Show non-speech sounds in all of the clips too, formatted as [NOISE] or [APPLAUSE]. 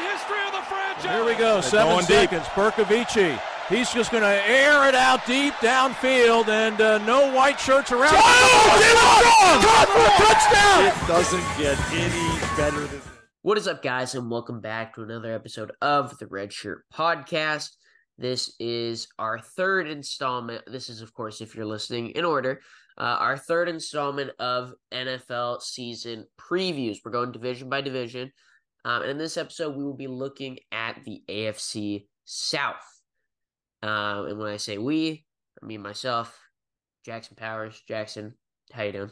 history of the franchise. Here we go, seven seconds. Bercovici. He's just going to air it out deep downfield, and uh, no white shirts around. Oh, Caught for a touchdown! It doesn't get any better than this. What is up, guys, and welcome back to another episode of the Red Shirt Podcast. This is our third installment. This is, of course, if you're listening in order, uh, our third installment of NFL season previews. We're going division by division. Um, and in this episode, we will be looking at the AFC South. Um, and when I say we, I mean myself, Jackson Powers. Jackson, how you doing?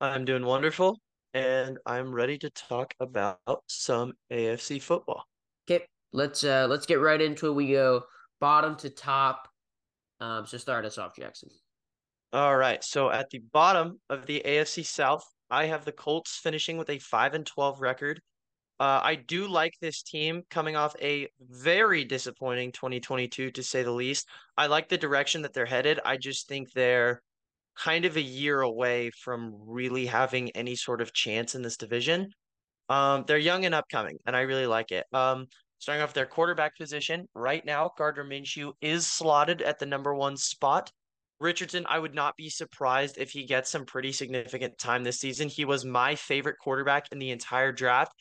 I'm doing wonderful, and I'm ready to talk about some AFC football. Okay, let's uh let's get right into it. We go bottom to top. Um, so start us off, Jackson. All right, so at the bottom of the AFC South, I have the Colts finishing with a 5 and 12 record. Uh, I do like this team coming off a very disappointing 2022, to say the least. I like the direction that they're headed. I just think they're kind of a year away from really having any sort of chance in this division. Um, they're young and upcoming, and I really like it. Um, starting off their quarterback position right now, Gardner Minshew is slotted at the number one spot. Richardson, I would not be surprised if he gets some pretty significant time this season. He was my favorite quarterback in the entire draft,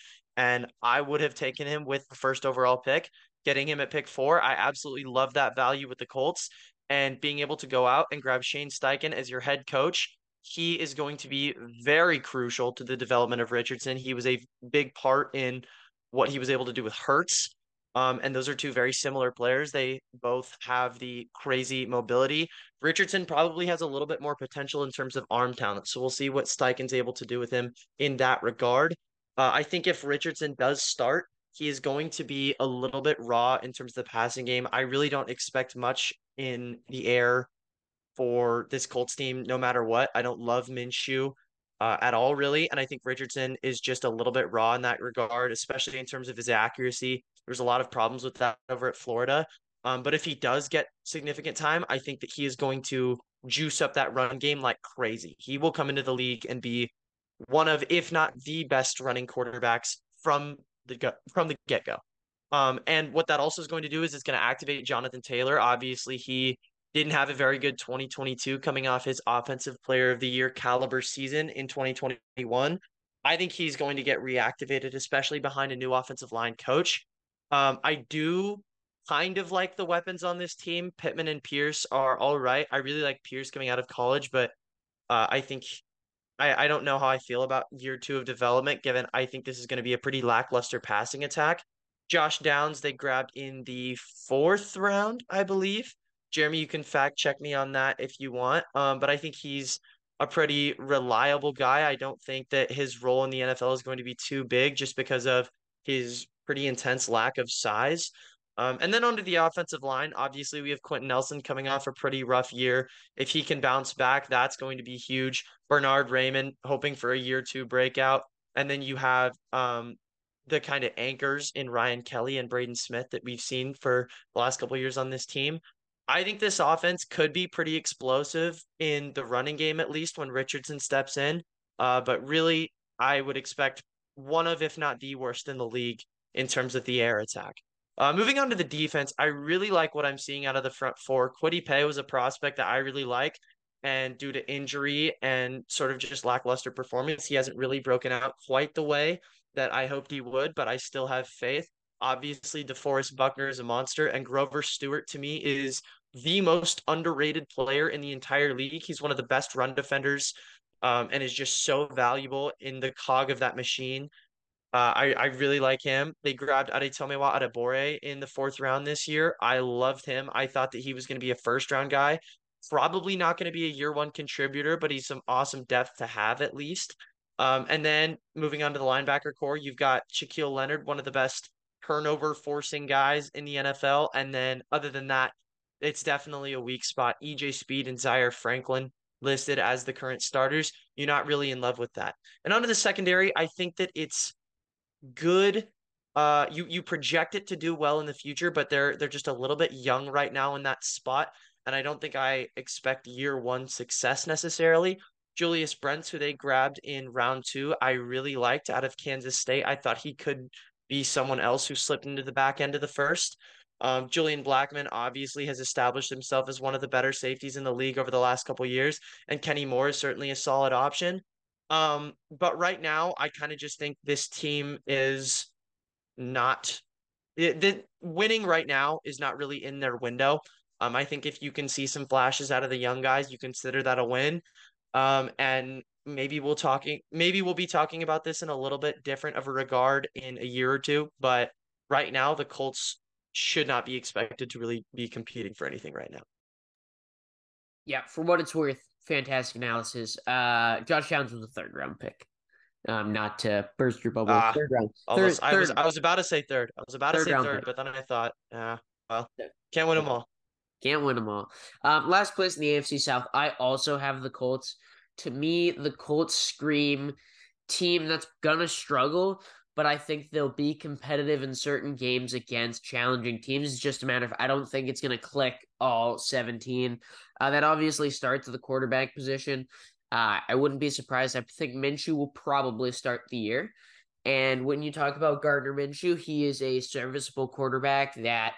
and I would have taken him with the first overall pick. Getting him at pick four, I absolutely love that value with the Colts. And being able to go out and grab Shane Steichen as your head coach, he is going to be very crucial to the development of Richardson. He was a big part in what he was able to do with Hurts. Um, and those are two very similar players. They both have the crazy mobility. Richardson probably has a little bit more potential in terms of arm talent. So we'll see what Steichen's able to do with him in that regard. Uh, I think if Richardson does start, he is going to be a little bit raw in terms of the passing game. I really don't expect much in the air for this Colts team, no matter what. I don't love Minshew uh, at all, really. And I think Richardson is just a little bit raw in that regard, especially in terms of his accuracy. There's a lot of problems with that over at Florida. Um, but if he does get significant time, I think that he is going to juice up that run game like crazy. He will come into the league and be one of, if not the best running quarterbacks from the from the get go. Um, and what that also is going to do is it's going to activate Jonathan Taylor. Obviously, he didn't have a very good 2022 coming off his offensive player of the year caliber season in 2021. I think he's going to get reactivated, especially behind a new offensive line coach. Um, I do kind of like the weapons on this team. Pittman and Pierce are all right. I really like Pierce coming out of college, but uh, I think I, I don't know how I feel about year two of development, given I think this is going to be a pretty lackluster passing attack. Josh Downs, they grabbed in the fourth round, I believe. Jeremy, you can fact check me on that if you want. Um, but I think he's a pretty reliable guy. I don't think that his role in the NFL is going to be too big just because of his pretty intense lack of size. Um, and then onto the offensive line, obviously we have Quenton Nelson coming off a pretty rough year. If he can bounce back, that's going to be huge. Bernhard Raimann hoping for a year two breakout, and then you have um, the kind of anchors in Ryan Kelly and Braden Smith that we've seen for the last couple years on this team. I think this offense could be pretty explosive in the running game, at least when Richardson steps in. Uh, but really, I would expect one of, if not the worst in the league in terms of the air attack. Uh, moving on to the defense, I really like what I'm seeing out of the front four. Kwity Paye was a prospect that I really like, and due to injury and sort of just lackluster performance, he hasn't really broken out quite the way that I hoped he would, but I still have faith. Obviously, DeForest Buckner is a monster, and Grover Stewart to me is the most underrated player in the entire league. He's one of the best run defenders um, and is just so valuable in the cog of that machine. Uh, I, I really like him. They grabbed Adetomiwa Adebawore in the fourth round this year. I loved him. I thought that he was going to be a first round guy. Probably not going to be a year one contributor, but he's some awesome depth to have at least. Um, and then moving on to the linebacker corps, you've got Shaquille Leonard, one of the best turnover forcing guys in the NFL. And then other than that, it's definitely a weak spot. EJ Speed and Zaire Franklin listed as the current starters. You're not really in love with that. And onto the secondary, I think that it's good. Uh, you you project it to do well in the future, but they're they're just a little bit young right now in that spot, and I don't think I expect year one success necessarily. Julius Brents, who they grabbed in round two, I really liked out of Kansas State. I thought he could be someone else who slipped into the back end of the first. Um, Julian Blackmon obviously has established himself as one of the better safeties in the league over the last couple years, and Kenny Moore is certainly a solid option. Um, but right now, I kind of just think this team is not it, the winning right now is not really in their window. Um, I think if you can see some flashes out of the young guys, you consider that a win. Um, and maybe we'll talking maybe we'll be talking about this in a little bit different of a regard in a year or two. But right now, the Colts should not be expected to really be competing for anything right now. Yeah, for what it's worth, fantastic analysis. Uh, Josh Downs was a third round pick. Um, not to burst your bubble. Uh, third round. Third, I was I was about to say third. I was about to say third, pick. but then I thought, yeah, well, can't win them all. Can't win them all. Um, last place in the AFC South. I also have the Colts. To me, the Colts scream team that's gonna struggle, but I think they'll be competitive in certain games against challenging teams. It's just a matter of I don't think it's going to click all 17. Uh, that obviously starts at the quarterback position. Uh, I wouldn't be surprised. I think Minshew will probably start the year. And when you talk about Gardner Minshew, he is a serviceable quarterback that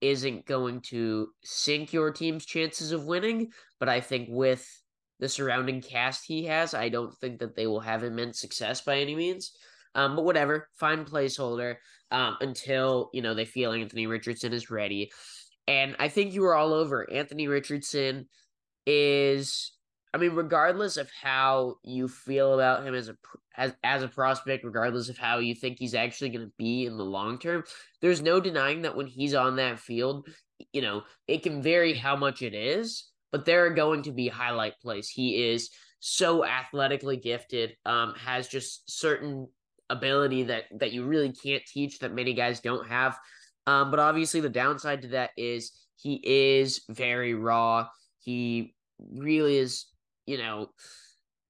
isn't going to sink your team's chances of winning. But I think with the surrounding cast he has, I don't think that they will have immense success by any means. Um, but whatever, fine placeholder um, until you know they feel Anthony Richardson is ready. And I think you were all over. Anthony Richardson is, I mean, regardless of how you feel about him as a as as a prospect, regardless of how you think he's actually going to be in the long term, there's no denying that when he's on that field, you know, it can vary how much it is, but there are going to be highlight plays. He is so athletically gifted, um, has just certain ability that that you really can't teach that many guys don't have. Um, but obviously the downside to that is he is very raw. He really is, you know,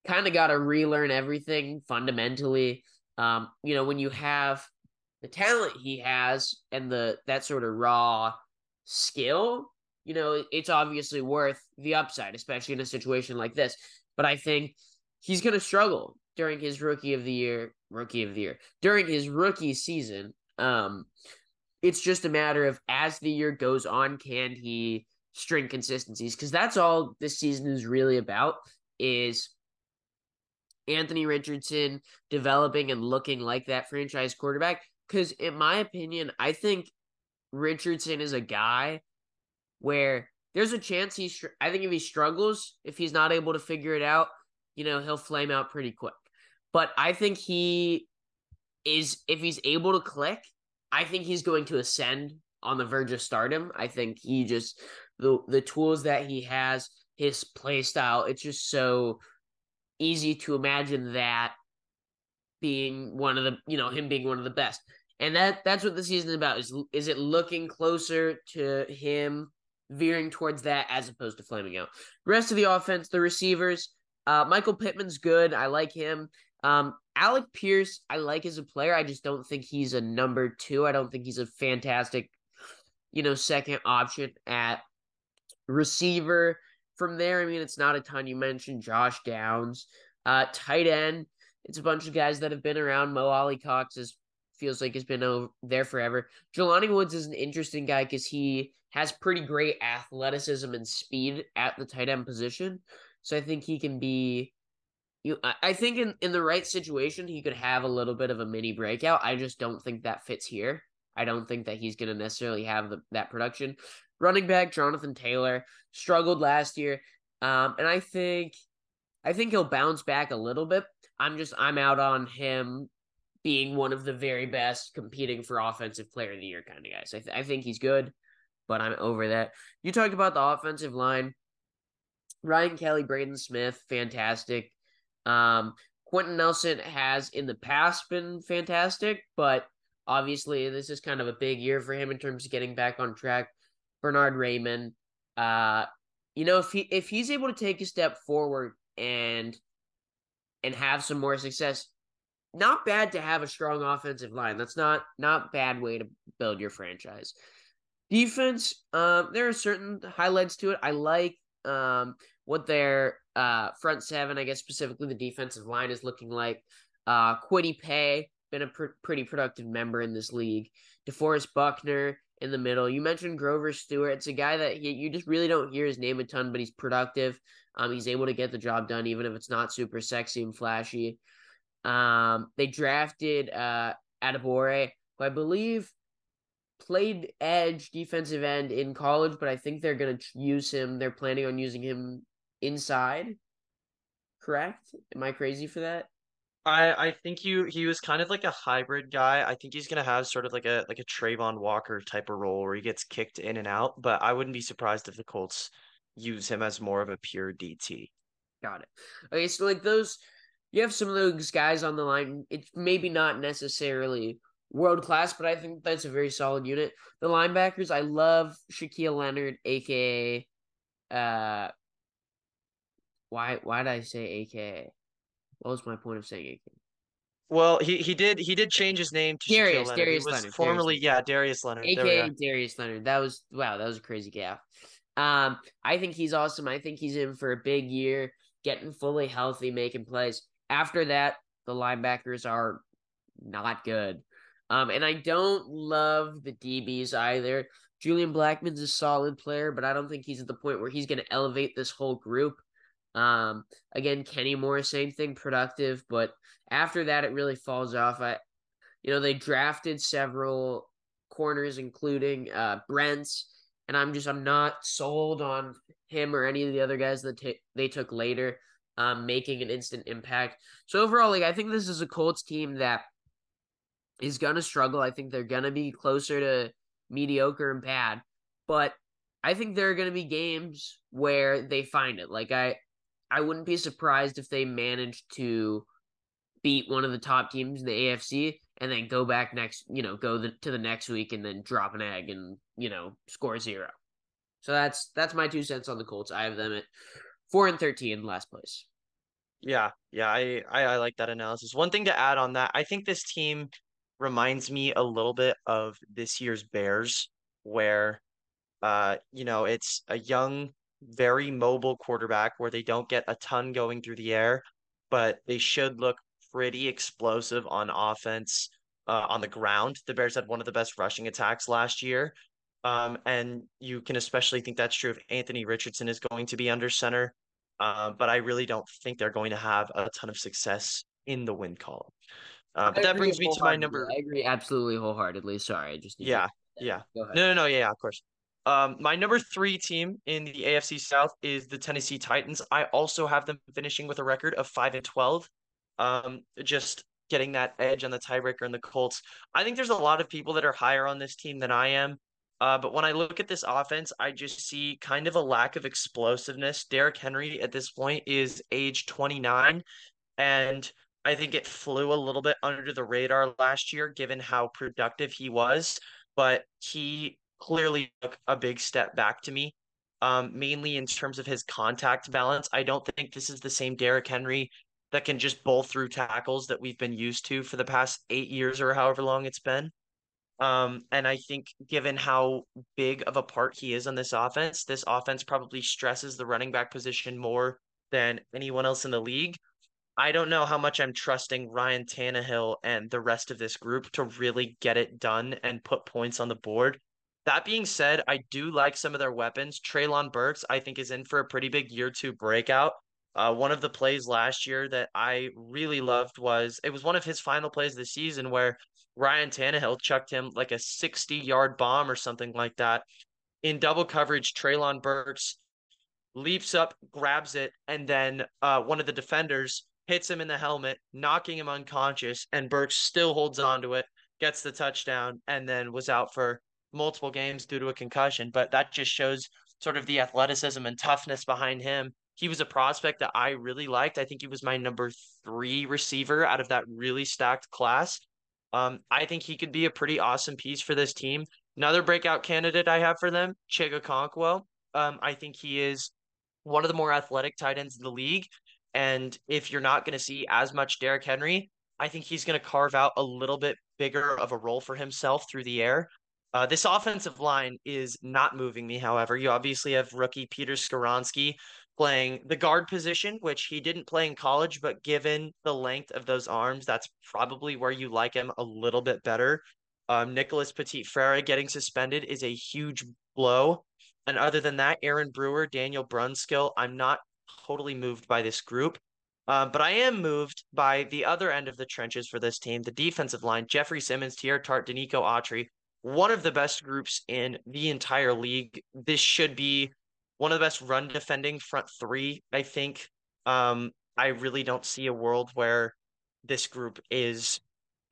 kind of got to relearn everything fundamentally. Um, you know, when you have the talent he has and the that sort of raw skill, you know, it's obviously worth the upside, especially in a situation like this. But I think he's going to struggle during his rookie of the year rookie of the year during his rookie season. Um, it's just a matter of as the year goes on, can he string consistencies? Because that's all this season is really about is Anthony Richardson developing and looking like that franchise quarterback. Because in my opinion, I think Richardson is a guy where there's a chance he's. I think if he struggles, if he's not able to figure it out, you know, he'll flame out pretty quick. But I think he is if he's able to click, I think he's going to ascend on the verge of stardom. I think he just the the tools that he has, his play style, it's just so easy to imagine that being one of the you know him being one of the best. And that that's what the season is about is is it looking closer to him veering towards that as opposed to flaming out? Rest of the offense the receivers uh michael pittman's good. I like him um, Alec Pierce, I like as a player. I just don't think he's a number two. I don't think he's a fantastic, you know, second option at receiver. From there, I mean, it's not a ton. You mentioned Josh Downs. Uh, tight end, it's a bunch of guys that have been around. Mo Alie-Cox is feels like has been over there forever. Jelani Woods is an interesting guy because he has pretty great athleticism and speed at the tight end position. So I think he can be you I think in, in the right situation he could have a little bit of a mini breakout. I just don't think that fits here. I don't think that he's going to necessarily have the, that production. Running back Jonathan Taylor struggled last year. Um, and I think I think he'll bounce back a little bit. I'm just I'm out on him being one of the very best competing for offensive player of the year kind of guys. I, th- I think he's good, but I'm over that. You talked about the offensive line. Ryan Kelly, Braden Smith, fantastic. Um, Quenton Nelson has in the past been fantastic, but obviously this is kind of a big year for him in terms of getting back on track. Bernhard Raimann, uh, you know, if he if he's able to take a step forward and and have some more success, not bad to have a strong offensive line. That's not not bad way to build your franchise. Defense, um, there are certain highlights to it. I like um what their uh, front seven, I guess specifically the defensive line is looking like. Uh, Kwity Paye been a pr- pretty productive member in this league. DeForest Buckner in the middle. You mentioned Grover Stewart. It's a guy that he, you just really don't hear his name a ton, but he's productive. Um, he's able to get the job done, even if it's not super sexy and flashy. Um, they drafted uh Adebawore, who I believe played edge defensive end in college, but I think they're going to use him. They're planning on using him inside. Correct? Am I crazy for that? I I think you he was kind of like a hybrid guy. I think he's gonna have sort of like a like a Travon Walker type of role where he gets kicked in and out, but I wouldn't be surprised if the Colts use him as more of a pure DT. Got it. Okay, so like those you have some of those guys on the line. It's maybe not necessarily world class, but I think that's a very solid unit. The linebackers, I love Shaquille Leonard, aka uh why why did I say aka? What was my point of saying aka? Well, he he did he did change his name to Darius, Leonard. Darius was Leonard, formerly Darius yeah Darius Leonard. AKA. Darius Leonard. That was wow, that was a crazy gap. Um, I think he's awesome. I think he's in for a big year, getting fully healthy, making plays. After that, the linebackers are not good. Um, and I don't love the DBs either. Julian Blackmon's a solid player, but I don't think he's at the point where he's going to elevate this whole group. Um, again, Kenny Moore, same thing, productive, but after that, it really falls off. I, you know, they drafted several corners, including uh Brents, and I'm just I'm not sold on him or any of the other guys that t- they took later, um, making an instant impact. So overall, like I think this is a Colts team that is gonna struggle. I think they're gonna be closer to mediocre and bad, but I think there are gonna be games where they find it. Like I, I wouldn't be surprised if they manage to beat one of the top teams in the AFC and then go back next, you know, go the, to the next week and then drop an egg and you know score zero. So that's that's my two cents on the Colts. I have them at four and thirteen, last place. Yeah, yeah, I, I I like that analysis. One thing to add on that, I think this team reminds me a little bit of this year's Bears, where uh, you know, it's a young, very mobile quarterback where they don't get a ton going through the air, but they should look pretty explosive on offense, uh, on the ground. The Bears had one of the best rushing attacks last year. Um, and you can especially think that's true if Anthony Richardson is going to be under center. Uh, but I really don't think they're going to have a ton of success in the win column. Uh, but that brings me to my number. I agree absolutely wholeheartedly. Sorry, I just need to- Yeah, [LAUGHS] yeah. Go ahead. No, no, no. Yeah, yeah, of course. Um, my number three team in the AFC South is the Tennessee Titans. I also have them finishing with a record of five and twelve. Um, just getting that edge on the tiebreaker and the Colts. I think there's a lot of people that are higher on this team than I am. Uh, but when I look at this offense, I just see kind of a lack of explosiveness. Derrick Henry at this point is age 29, and I think it flew a little bit under the radar last year, given how productive he was. But he clearly took a big step back to me, um, mainly in terms of his contact balance. I don't think this is the same Derrick Henry that can just bowl through tackles that we've been used to for the past eight years or however long it's been. Um, and I think given how big of a part he is on this offense, this offense probably stresses the running back position more than anyone else in the league. I don't know how much I'm trusting Ryan Tannehill and the rest of this group to really get it done and put points on the board. That being said, I do like some of their weapons. Treylon Burks, I think, is in for a pretty big year two breakout. Uh, one of the plays last year that I really loved was it was one of his final plays of the season where Ryan Tannehill chucked him like a 60 yard bomb or something like that. In double coverage, Treylon Burks leaps up, grabs it, and then uh, one of the defenders hits him in the helmet, knocking him unconscious, and Burks still holds on to it, gets the touchdown, and then was out for multiple games due to a concussion. But that just shows sort of the athleticism and toughness behind him. He was a prospect that I really liked. I think he was my number three receiver out of that really stacked class. Um, I think he could be a pretty awesome piece for this team. Another breakout candidate I have for them, Chig Okonkwo. Um, I think he is one of the more athletic tight ends in the league. And if you're not going to see as much Derrick Henry, I think he's going to carve out a little bit bigger of a role for himself through the air. Uh, this offensive line is not moving me, however. You obviously have rookie Peter Skoronski playing the guard position, which he didn't play in college, but given the length of those arms, that's probably where you like him a little bit better. Um, Nicholas Petit Frere getting suspended is a huge blow. And other than that, Aaron Brewer, Daniel Brunskill, I'm not totally moved by this group. Um, but I am moved by the other end of the trenches for this team, the defensive line. Jeffrey Simmons, Teair Tart, Denico Autry, one of the best groups in the entire league. This should be one of the best run defending front three, I think. Um, I really don't see a world where this group is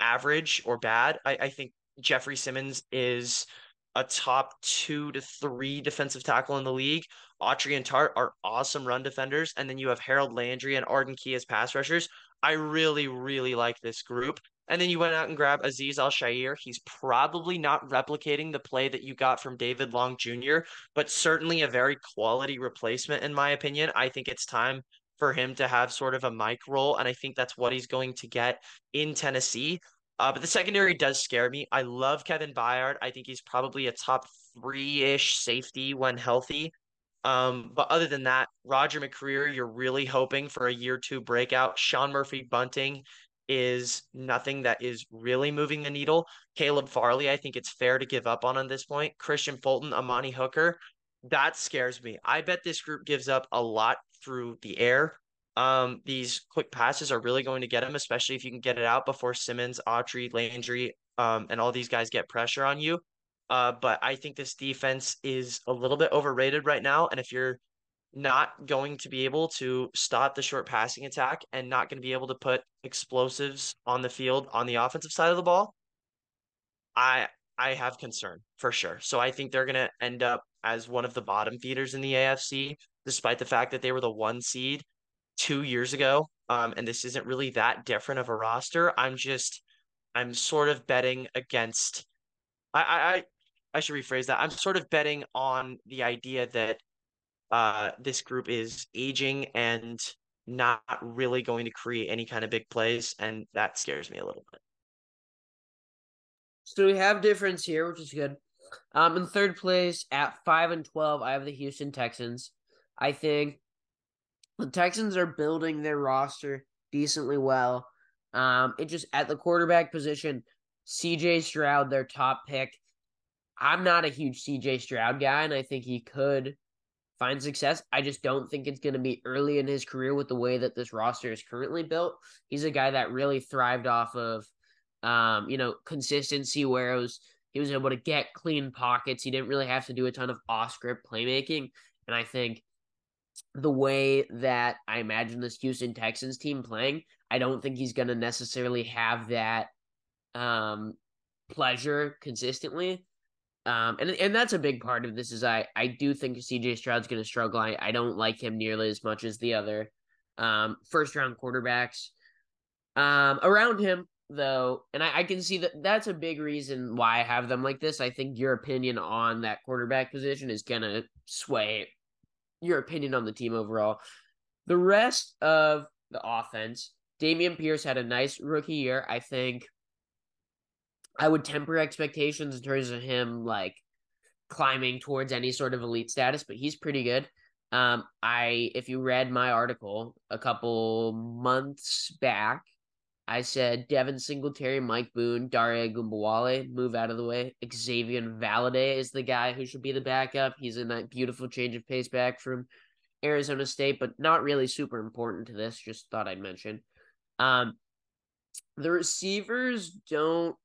average or bad. I, I think Jeffrey Simmons is a top two to three defensive tackle in the league. Autry and Tart are awesome run defenders. And then you have Harold Landry and Arden Key as pass rushers. I really, really like this group. And then you went out and grabbed Aziz Al-Shaair. He's probably not replicating the play that you got from David Long Jr., but certainly a very quality replacement, in my opinion. I think it's time for him to have sort of a Mike role, and I think that's what he's going to get in Tennessee. Uh, but the secondary does scare me. I love Kevin Byard. I think he's probably a top three ish safety when healthy. Um, but other than that, Roger McCreary, you're really hoping for a year two breakout. Sean Murphy Bunting is nothing that is really moving the needle. Caleb Farley, I think it's fair to give up on at this point. Kristian Fulton, Amani Hooker, that scares me. I bet this group gives up a lot through the air. Um, these quick passes are really going to get them, especially if you can get it out before Simmons, Autry, Landry, um, and all these guys get pressure on you. Uh, but I think this defense is a little bit overrated right now. And if you're not going to be able to stop the short passing attack and not going to be able to put explosives on the field on the offensive side of the ball, I I have concern for sure. So I think they're going to end up as one of the bottom feeders in the AFC, despite the fact that they were the one seed two years ago. Um, and this isn't really that different of a roster. I'm just, I'm sort of betting against. I, I, I should rephrase that. I'm sort of betting on the idea that uh, this group is aging and not really going to create any kind of big plays, and that scares me a little bit. So we have difference here, which is good. Um, in third place at five and twelve, I have the Houston Texans. I think the Texans are building their roster decently well. Um, it just at the quarterback position, CJ Stroud, their top pick. I'm not a huge CJ Stroud guy, and I think he could find success. I just don't think it's going to be early in his career with the way that this roster is currently built. He's a guy that really thrived off of, um, you know, consistency where it was he was able to get clean pockets. He didn't really have to do a ton of off script playmaking, and I think the way that I imagine this Houston Texans team playing, I don't think he's going to necessarily have that um, pleasure consistently. Um, and and that's a big part of this is I I do think CJ Stroud's going to struggle. I, I don't like him nearly as much as the other um, first round quarterbacks um, around him though, and I, I can see that that's a big reason why I have them like this. I think your opinion on that quarterback position is going to sway your opinion on the team overall. The rest of the offense, Dameon Pierce had a nice rookie year. I think I would temper expectations in terms of him like climbing towards any sort of elite status, but he's pretty good. Um, I if you read my article a couple months back, I said Devin Singletary, Mike Boone, Dare Ogunbowale move out of the way. Xavier Valladay is the guy who should be the backup. He's in that beautiful change of pace back from Arizona State, but not really super important to this. Just thought I'd mention. Um, the receivers don't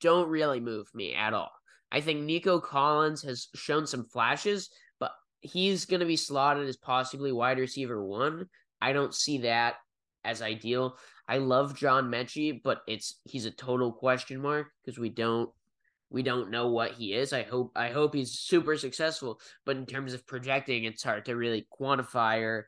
don't really move me at all. I think Nico Collins has shown some flashes, but he's going to be slotted as possibly wide receiver one. I don't see that as ideal. I love John Metchie, but it's he's a total question mark because we don't we don't know what he is. I hope I hope he's super successful, but in terms of projecting, it's hard to really quantify or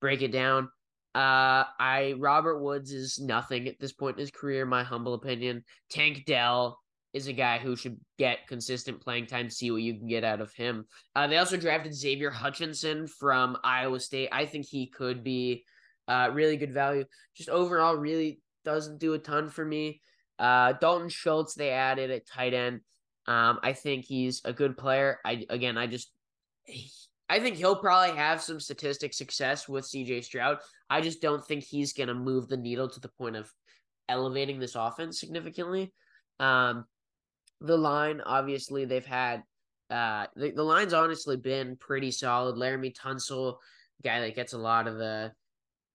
break it down. Uh, I Robert Woods is nothing at this point in his career, my humble opinion. Tank Dell is a guy who should get consistent playing time, see what you can get out of him. Uh, they also drafted Xavier Hutchinson from Iowa State. I think he could be uh, really good value. Just overall, really doesn't do a ton for me. Uh, Dalton Schultz, they added at tight end. Um, I think he's a good player. I again, I just I think he'll probably have some statistic success with CJ Stroud. I just don't think he's going to move the needle to the point of elevating this offense significantly. Um, the line, obviously, they've had uh, the, the line's honestly been pretty solid. Laremy Tunsil, guy that gets a lot of the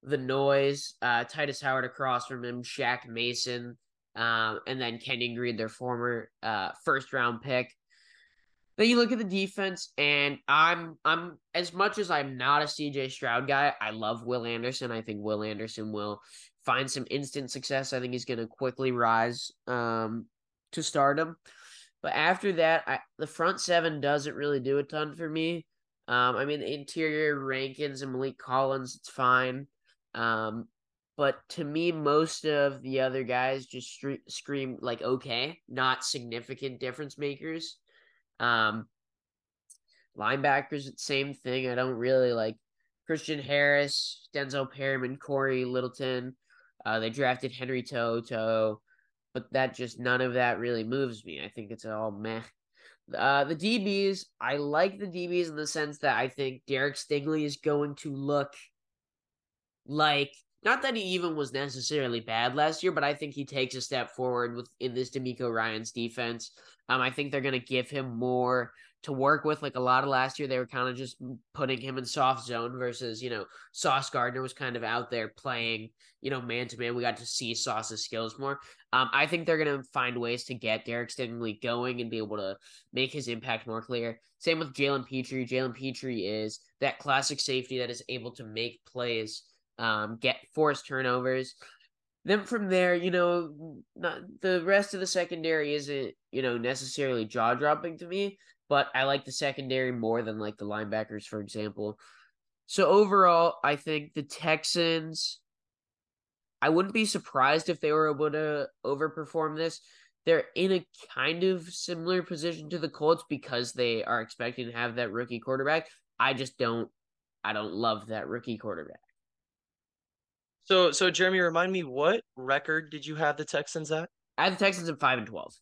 the noise. Uh, Tytus Howard across from him, Shaq Mason, um, and then Kenyon Green, their former uh, first round pick. Then you look at the defense, and I'm I'm as much as I'm not a CJ Stroud guy, I love Will Anderson. I think Will Anderson will find some instant success. I think he's going to quickly rise um, to stardom. But after that, I, the front seven doesn't really do a ton for me. Um, I mean, the interior Rankins and Maliek Collins, it's fine. Um, but to me, most of the other guys just scream like okay, not significant difference makers. Um, linebackers, same thing. I don't really like Christian Harris, Denzel Perryman, Cory Littleton. Uh, they drafted Henry To'o, but that just none of that really moves me. I think it's all meh. Uh, the DBs, I like the DBs in the sense that I think Derek Stingley is going to look like not that he even was necessarily bad last year, but I think he takes a step forward with in this DeMeco Ryans defense. Um, I think they're going to give him more to work with. Like a lot of last year, they were kind of just putting him in soft zone versus, you know, Sauce Gardner was kind of out there playing, you know, man to man. We got to see Sauce's skills more. Um, I think they're going to find ways to get Derek Stingley going and be able to make his impact more clear. Same with Jalen Pitre. Jalen Pitre is that classic safety that is able to make plays um, get forced turnovers. Then from there, you know, not, the rest of the secondary isn't, you know, necessarily jaw dropping to me, but I like the secondary more than like the linebackers, for example. So overall, I think the Texans. I wouldn't be surprised if they were able to overperform this. They're in a kind of similar position to the Colts because they are expecting to have that rookie quarterback. I just don't I don't love that rookie quarterback. So, so Jeremy, remind me what record did you have the Texans at? I have the Texans at five and twelve.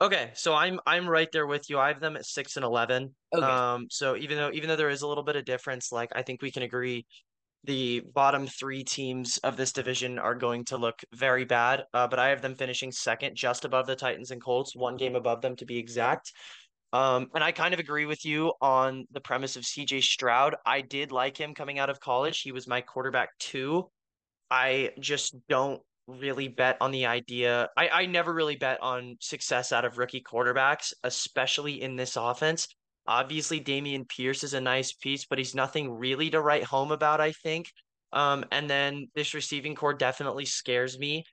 Okay, so I'm I'm right there with you. I have them at six and eleven. Okay. Um, so even though even though there is a little bit of difference, like I think we can agree, the bottom three teams of this division are going to look very bad. Uh, but I have them finishing second, just above the Titans and Colts, one game above them to be exact. Um, and I kind of agree with you on the premise of CJ Stroud. I did like him coming out of college. He was my quarterback two I just don't really bet on the idea. I, I never really bet on success out of rookie quarterbacks, especially in this offense. Obviously, Dameon Pierce is a nice piece, but he's nothing really to write home about, I think. Um, and then this receiving corps definitely scares me.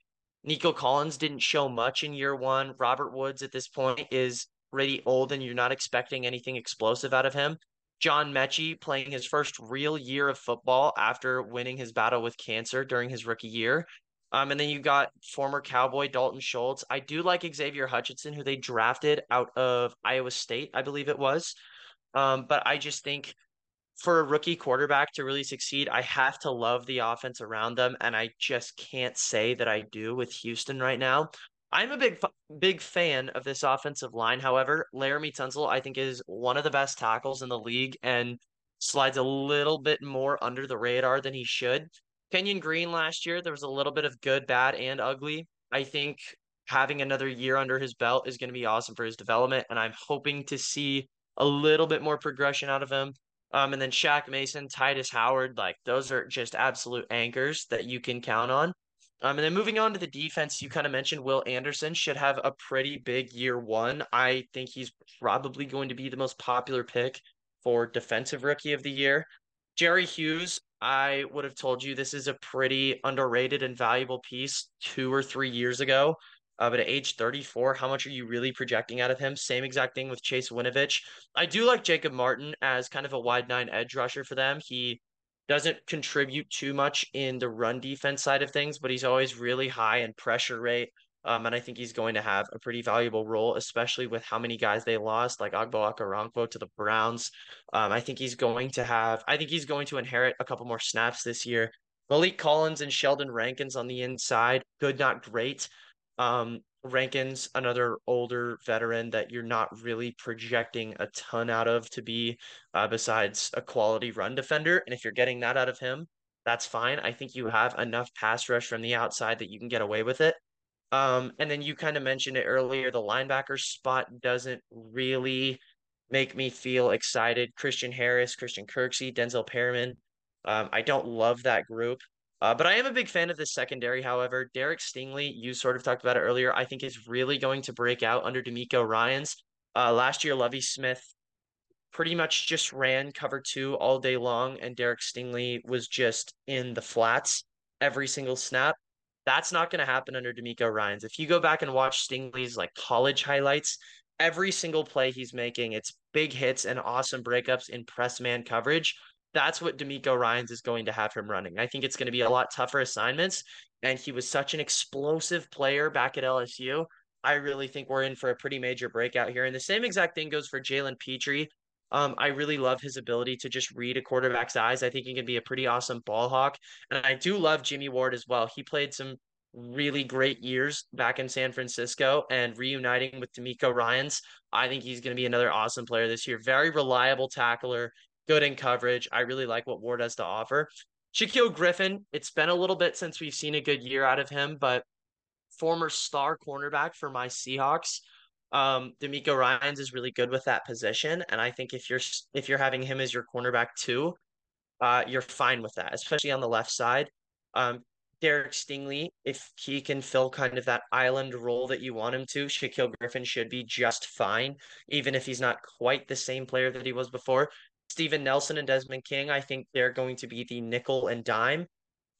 Nico Collins didn't show much in year one. Robert Woods at this point is really old, and you're not expecting anything explosive out of him. John Metchie playing his first real year of football after winning his battle with cancer during his rookie year. Um, and then you got former Cowboy Dalton Schultz. I do like Xavier Hutchinson, who they drafted out of Iowa State, I believe it was. Um, but I just think for a rookie quarterback to really succeed, I have to love the offense around them. And I just can't say that I do with Houston right now. I'm a big big fan of this offensive line. However, Laremy Tunsil I think is one of the best tackles in the league and slides a little bit more under the radar than he should. Kenyon Green last year, there was a little bit of good, bad, and ugly. I think having another year under his belt is going to be awesome for his development, and I'm hoping to see a little bit more progression out of him. Um, and then Shaq Mason, Tytus Howard, like those are just absolute anchors that you can count on. Um, and then moving on to the defense, you kind of mentioned Will Anderson should have a pretty big year one. I think he's probably going to be the most popular pick for defensive rookie of the year. Jerry Hughes, I would have told you this is a pretty underrated and valuable piece two or three years ago. Uh, but at age 34, how much are you really projecting out of him? Same exact thing with Chase Winovich. I do like Jacob Martin as kind of a wide nine edge rusher for them. He doesn't contribute too much in the run defense side of things, but he's always really high in pressure rate. Um, and I think he's going to have a pretty valuable role, especially with how many guys they lost, like Ogbo Okoronkwo to the Browns. Um, I think he's going to have, I think he's going to inherit a couple more snaps this year. Maliek Collins and Sheldon Rankins on the inside, good, not great. Um, Rankins, another older veteran that you're not really projecting a ton out of to be, uh, besides a quality run defender. And if you're getting that out of him, that's fine. I think you have enough pass rush from the outside that you can get away with it. Um, and then you kind of mentioned it earlier. The linebacker spot doesn't really make me feel excited. Christian Harris, Christian Kirksey, Denzel Perryman. Um, I don't love that group. Uh, but I am a big fan of the secondary, however. Derek Stingley, you sort of talked about it earlier, I think is really going to break out under DeMeco Ryans. Uh, last year, Lovie Smith pretty much just ran cover two all day long, and Derek Stingley was just in the flats every single snap. That's not going to happen under DeMeco Ryans. If you go back and watch Stingley's like college highlights, every single play he's making, it's big hits and awesome breakups in press man coverage that's what DeMeco Ryans is going to have him running. I think it's going to be a lot tougher assignments. And he was such an explosive player back at LSU. I really think we're in for a pretty major breakout here. And the same exact thing goes for Jalen Pitre. Um, I really love his ability to just read a quarterback's eyes. I think he can be a pretty awesome ball hawk. And I do love Jimmy Ward as well. He played some really great years back in San Francisco and reuniting with DeMeco Ryans. I think he's going to be another awesome player this year. Very reliable tackler, good in coverage. I really like what Ward has to offer. Shaquill Griffin, it's been a little bit since we've seen a good year out of him, but former star cornerback for my Seahawks. Um, DeMeco Ryans is really good with that position, and I think if you're if you're having him as your cornerback too, uh, you're fine with that, especially on the left side. Um, Derek Stingley, if he can fill kind of that island role that you want him to, Shaquill Griffin should be just fine, even if he's not quite the same player that he was before. Steven Nelson and Desmond King, I think they're going to be the nickel and dime.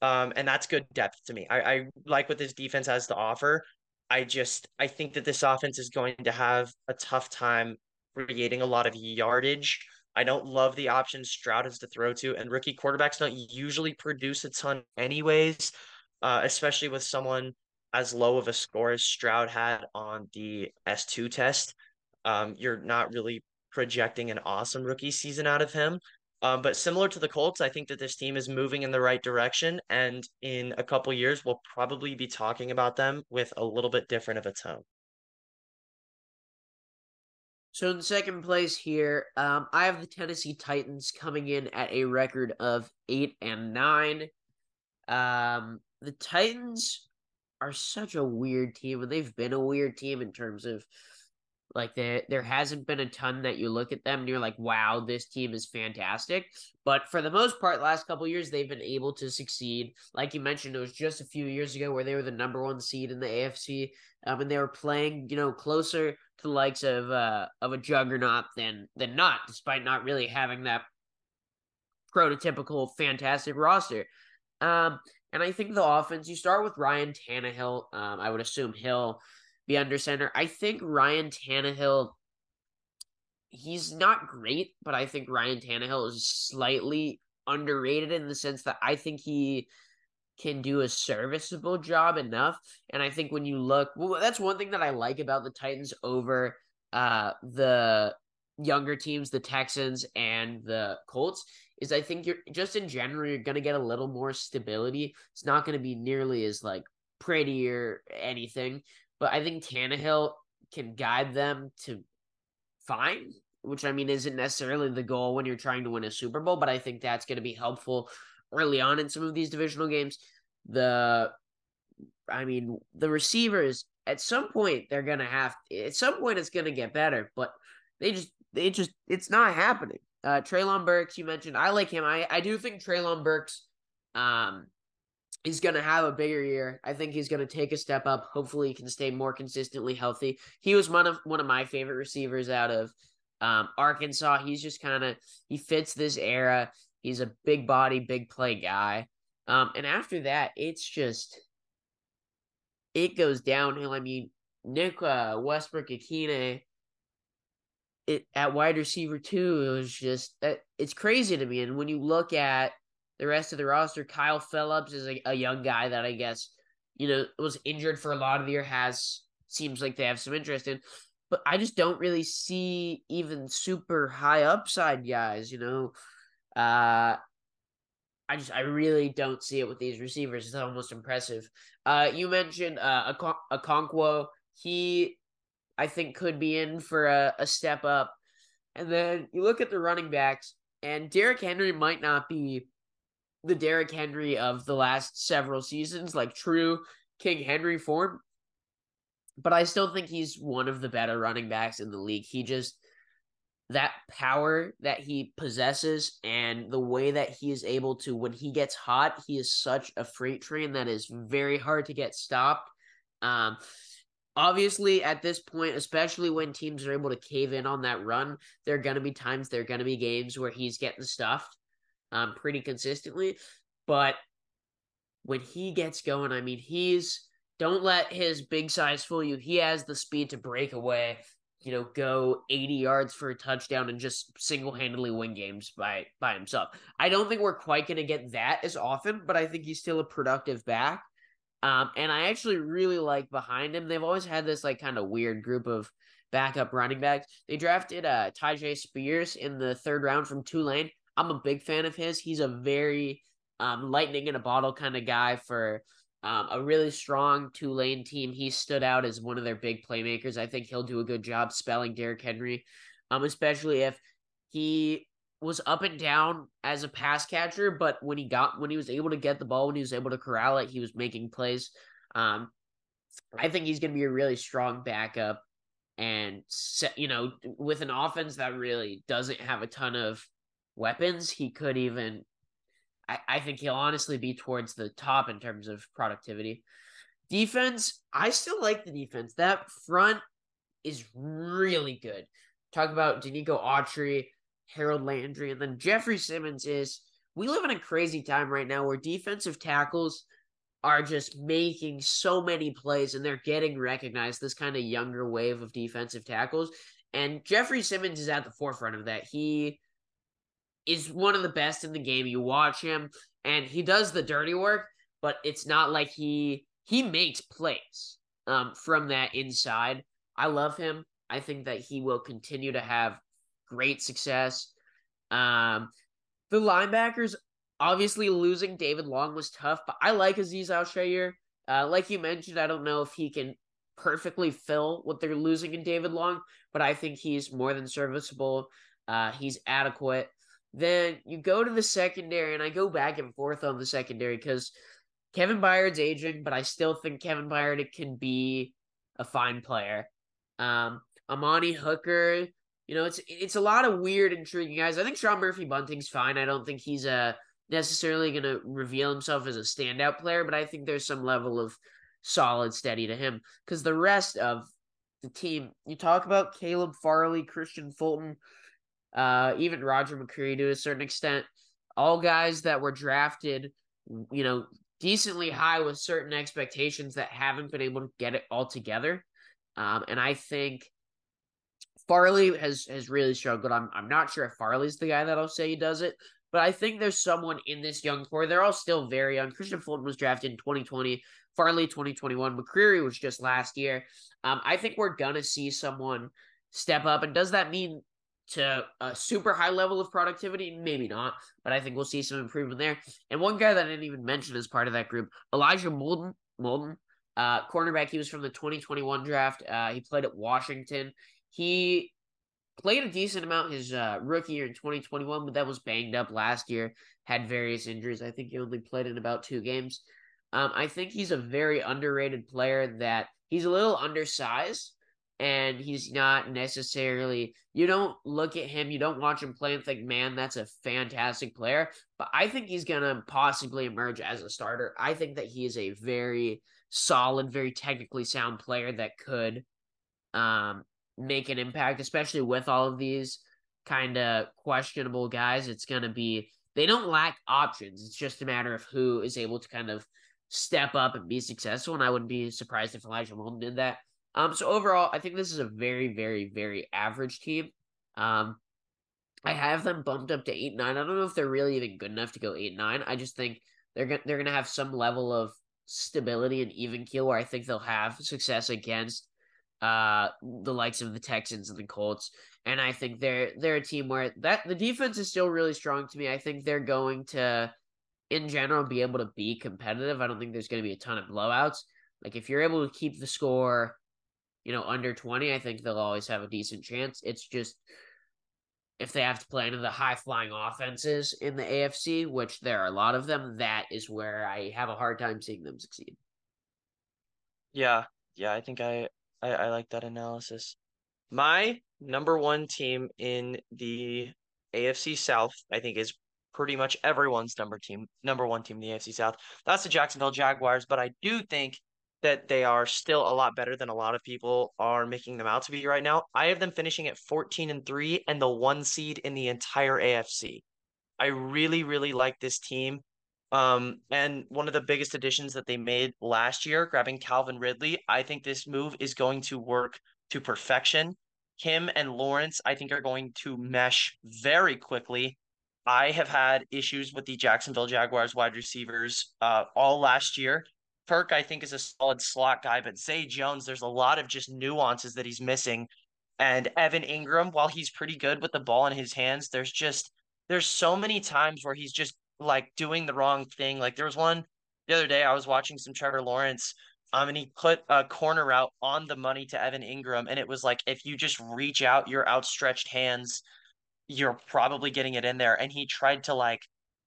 Um, and that's good depth to me. I, I like what this defense has to offer. I just I think that this offense is going to have a tough time creating a lot of yardage. I don't love the options Stroud has to throw to, and rookie quarterbacks don't usually produce a ton anyways, uh, especially with someone as low of a score as Stroud had on the S2 test. Um, you're not really projecting an awesome rookie season out of him. Um, but similar to the Colts, I think that this team is moving in the right direction. And in a couple years, we'll probably be talking about them with a little bit different of a tone. So in second place here, um, I have the Tennessee Titans coming in at a record of eight and nine. Um, the Titans are such a weird team, and they've been a weird team in terms of like there there hasn't been a ton that you look at them and you're like, wow, this team is fantastic. But for the most part, last couple years they've been able to succeed. Like you mentioned, it was just a few years ago where they were the number one seed in the AFC, um, and they were playing, you know, closer to the likes of uh of a juggernaut than than not, despite not really having that prototypical fantastic roster. Um, and I think the offense, you start with Ryan Tannehill. Um, I would assume he'll be under center. I think Ryan Tannehill, he's not great, but I think Ryan Tannehill is slightly underrated in the sense that I think he can do a serviceable job enough. And I think when you look, well, that's one thing that I like about the Titans over uh, the younger teams, the Texans and the Colts, is I think you're just in general, you're going to get a little more stability. It's not going to be nearly as like pretty or anything but I think Tannehill can guide them to fine, which I mean isn't necessarily the goal when you're trying to win a Super Bowl, but I think that's going to be helpful early on in some of these divisional games. The, I mean, the receivers at some point they're going to have, at some point it's going to get better, but they just, they just, it's not happening. Uh, Treylon Burks, you mentioned, I like him. I, I do think Treylon Burks, um, he's going to have a bigger year. I think he's going to take a step up. Hopefully, he can stay more consistently healthy. He was one of one of my favorite receivers out of um, Arkansas. He's just kind of he fits this era. He's a big body, big play guy. Um, and after that, it's just it goes downhill. I mean, Nick uh, Westbrook-Ikhine it at wide receiver too. It was just it's crazy to me. And when you look at the rest of the roster. Kyle Philips is a, a young guy that I guess, you know, was injured for a lot of the year, has seems like they have some interest in. But I just don't really see even super high upside guys, you know. Uh I just I really don't see it with these receivers. It's almost impressive. Uh you mentioned uh Okonkwo he, I think, could be in for a, a step up. And then you look at the running backs, and Derrick Henry might not be the Derrick Henry of the last several seasons, like true King Henry form. But I still think he's one of the better running backs in the league. He just that power that he possesses and the way that he is able to when he gets hot he is such a freight train that is very hard to get stopped um obviously at this point especially when teams are able to cave in on that run there are going to be times there are going to be games where he's getting stuffed um pretty consistently but when he gets going i mean he's don't let his big size fool you he has the speed to break away you know, go 80 yards for a touchdown and just single-handedly win games by by himself. I don't think we're quite going to get that as often, but I think he's still a productive back. Um, and I actually really like behind him. They've always had this like kind of weird group of backup running backs. They drafted uh Tyjae Spears in the third round from Tulane. I'm a big fan of his. He's a very um lightning in a bottle kind of guy for um, a really strong Tulane team. He stood out as one of their big playmakers. I think he'll do a good job spelling Derrick Henry, um, especially if he was up and down as a pass catcher, but when he got when he was able to get the ball, when he was able to corral it, he was making plays. Um, I think he's going to be a really strong backup, and you know, with an offense that really doesn't have a ton of weapons, he could even I, I think he'll honestly be towards the top in terms of productivity. Defense, I still like the defense. That front is really good. Talk about Denico Autry, Harold Landry, and then Jeffrey Simmons is we live in a crazy time right now where defensive tackles are just making so many plays and they're getting recognized. This kind of younger wave of defensive tackles. And Jeffrey Simmons is at the forefront of that. He is one of the best in the game. You watch him and he does the dirty work, but it's not like he he makes plays um from that inside. I love him. I think that he will continue to have great success. Um the linebackers obviously losing David Long was tough, but I like Aziz Al Uh like you mentioned, I don't know if he can perfectly fill what they're losing in David Long, but I think he's more than serviceable. Uh he's adequate. Then you go to the secondary, and I go back and forth on the secondary because Kevin Byard's aging, but I still think Kevin Byard can be a fine player. Um, Amani Hooker, you know, it's it's a lot of weird, intriguing guys. I think Sean Murphy Bunting's fine. I don't think he's a uh, necessarily going to reveal himself as a standout player, but I think there's some level of solid steady to him because the rest of the team, you talk about Caleb Farley, Kristian Fulton, uh, even Roger McCreary to a certain extent. All guys that were drafted, you know, decently high with certain expectations that haven't been able to get it all together. Um, and I think Farley has has really struggled. I'm I'm not sure if Farley's the guy that'll say he does it, but I think there's someone in this young core. They're all still very young. Kristian Fulton was drafted in 2020, Farley 2021, McCreary was just last year. Um, I think we're gonna see someone step up. And does that mean to a super high level of productivity? Maybe not, but I think we'll see some improvement there. And one guy that I didn't even mention as part of that group, Elijah Molden, Molden, uh, cornerback. He was from the 2021 draft. Uh, he played at Washington. He played a decent amount his uh, rookie year in 2021, but that was banged up last year. Had various injuries. I think he only played in about two games. Um, I think he's a very underrated player. That he's a little undersized, and he's not necessarily you don't look at him you don't watch him play and think man that's a fantastic player but i think he's going to possibly emerge as a starter. I think that he is a very solid very technically sound player that could um make an impact especially with all of these kind of questionable guys. It's going to be they don't lack options. It's just a matter of who is able to kind of step up and be successful and i wouldn't be surprised if elijah Molden did that um, so overall, I think this is a very, very, very average team. Um, I have them bumped up to eight nine. I don't know if they're really even good enough to go eight nine. I just think they're gonna they're gonna have some level of stability and even keel where I think they'll have success against uh the likes of the Texans and the Colts. And I think they're they're a team where that the defense is still really strong to me. I think they're going to in general be able to be competitive. I don't think there's gonna be a ton of blowouts. Like if you're able to keep the score you know, under 20, I think they'll always have a decent chance. It's just if they have to play into the high flying offenses in the AFC, which there are a lot of them, that is where I have a hard time seeing them succeed. Yeah, yeah, I think I, I, I like that analysis. My number one team in the AFC South, I think, is pretty much everyone's number team, number one team in the AFC South. That's the Jacksonville Jaguars, but I do think that they are still a lot better than a lot of people are making them out to be right now. I have them finishing at 14 and 3 and the one seed in the entire AFC. I really, really like this team. Um, and one of the biggest additions that they made last year, grabbing Calvin Ridley, I think this move is going to work to perfection. Him and Lawrence, I think, are going to mesh very quickly. I have had issues with the Jacksonville Jaguars wide receivers uh, all last year. Kirk, I think, is a solid slot guy, but Zay Jones, there's a lot of just nuances that he's missing. And Evan Engram, while he's pretty good with the ball in his hands, there's just there's so many times where he's just like doing the wrong thing. Like there was one the other day, I was watching some Trevor Lawrence, um, and he put a corner route on the money to Evan Engram, and it was like if you just reach out your outstretched hands, you're probably getting it in there. And he tried to like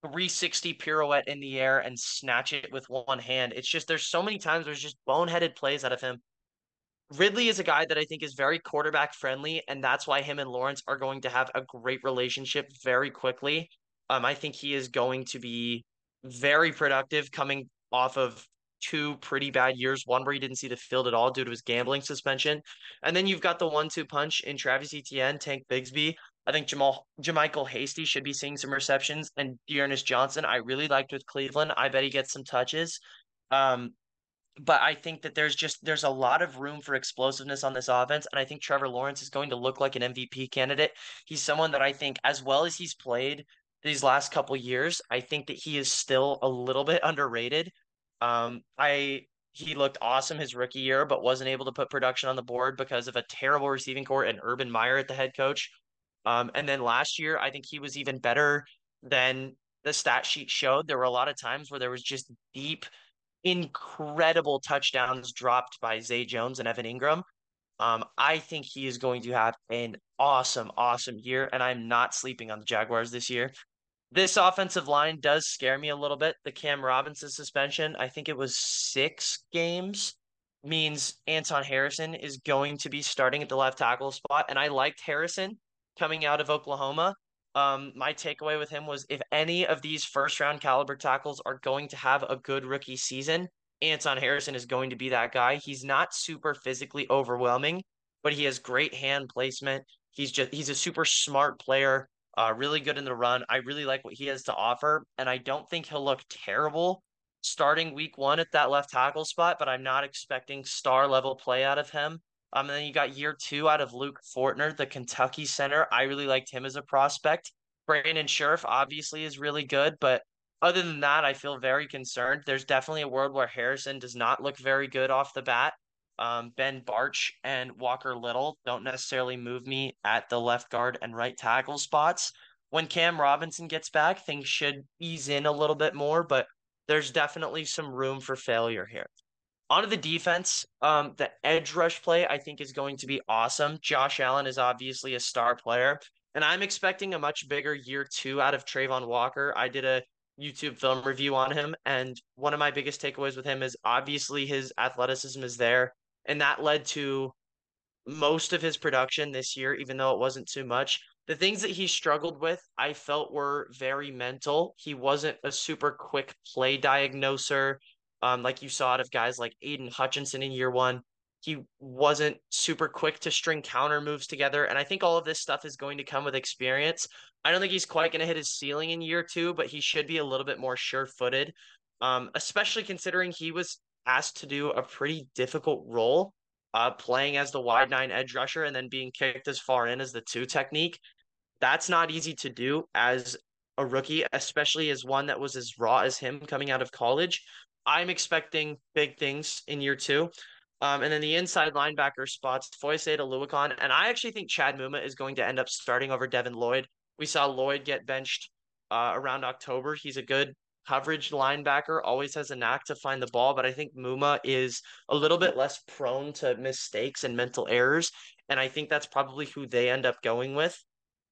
360 pirouette in the air and snatch it with one hand. It's just there's so many times there's just boneheaded plays out of him. Ridley is a guy that I think is very quarterback friendly, and that's why him and Lawrence are going to have a great relationship very quickly. Um, I think he is going to be very productive coming off of two pretty bad years. One where he didn't see the field at all due to his gambling suspension, and then you've got the one-two punch in Travis Etienne, Tank Bigsby. I think Jamal JaMycal Hasty should be seeing some receptions, and D'Ernest Johnson I really liked with Cleveland. I bet he gets some touches. Um, but I think that there's just there's a lot of room for explosiveness on this offense, and I think Trevor Lawrence is going to look like an MVP candidate. He's someone that I think, as well as he's played these last couple years, I think that he is still a little bit underrated. Um, I he looked awesome his rookie year, but wasn't able to put production on the board because of a terrible receiving corps and Urban Meyer at the head coach. Um, and then last year, I think he was even better than the stat sheet showed. There were a lot of times where there was just deep, incredible touchdowns dropped by Zay Jones and Evan Engram. Um, I think he is going to have an awesome, awesome year, and I'm not sleeping on the Jaguars this year. This offensive line does scare me a little bit. The Cam Robinson suspension, I think it was six games, means Anton Harrison is going to be starting at the left tackle spot. And I liked Harrison coming out of Oklahoma. Um, my takeaway with him was if any of these first round caliber tackles are going to have a good rookie season, Anton Harrison is going to be that guy. He's not super physically overwhelming, but he has great hand placement. He's just he's a super smart player, uh, really good in the run. I really like what he has to offer, and I don't think he'll look terrible starting week one at that left tackle spot, but I'm not expecting star level play out of him. Um, and then you got year two out of Luke Fortner, the Kentucky center. I really liked him as a prospect. Brandon Scherff obviously is really good, but other than that, I feel very concerned. There's definitely a world where Harrison does not look very good off the bat. Um, ben Bartch and Walker Little don't necessarily move me at the left guard and right tackle spots. When Cam Robinson gets back, things should ease in a little bit more, but there's definitely some room for failure here. Onto the defense, um, the edge rush play I think is going to be awesome. Josh Allen is obviously a star player, and I'm expecting a much bigger year two out of Travon Walker. I did a YouTube film review on him, and one of my biggest takeaways with him is obviously his athleticism is there, and that led to most of his production this year, even though it wasn't too much. The things that he struggled with, I felt were very mental. He wasn't a super quick play diagnoser um, like you saw out of guys like Aidan Hutchinson in year one. He wasn't super quick to string counter moves together. And I think all of this stuff is going to come with experience. I don't think he's quite going to hit his ceiling in year two, but he should be a little bit more sure footed, um, especially considering he was asked to do a pretty difficult role, uh, playing as the wide nine edge rusher and then being kicked as far in as the two technique. That's not easy to do as a rookie, especially as one that was as raw as him coming out of college. I'm expecting big things in year two. Um, and then the inside linebacker spots, Foyesade Oluokun. And I actually think Chad Muma is going to end up starting over Devin Lloyd. We saw Lloyd get benched uh, around October. He's a good coverage linebacker, always has a knack to find the ball, but I think Muma is a little bit less prone to mistakes and mental errors. And I think that's probably who they end up going with.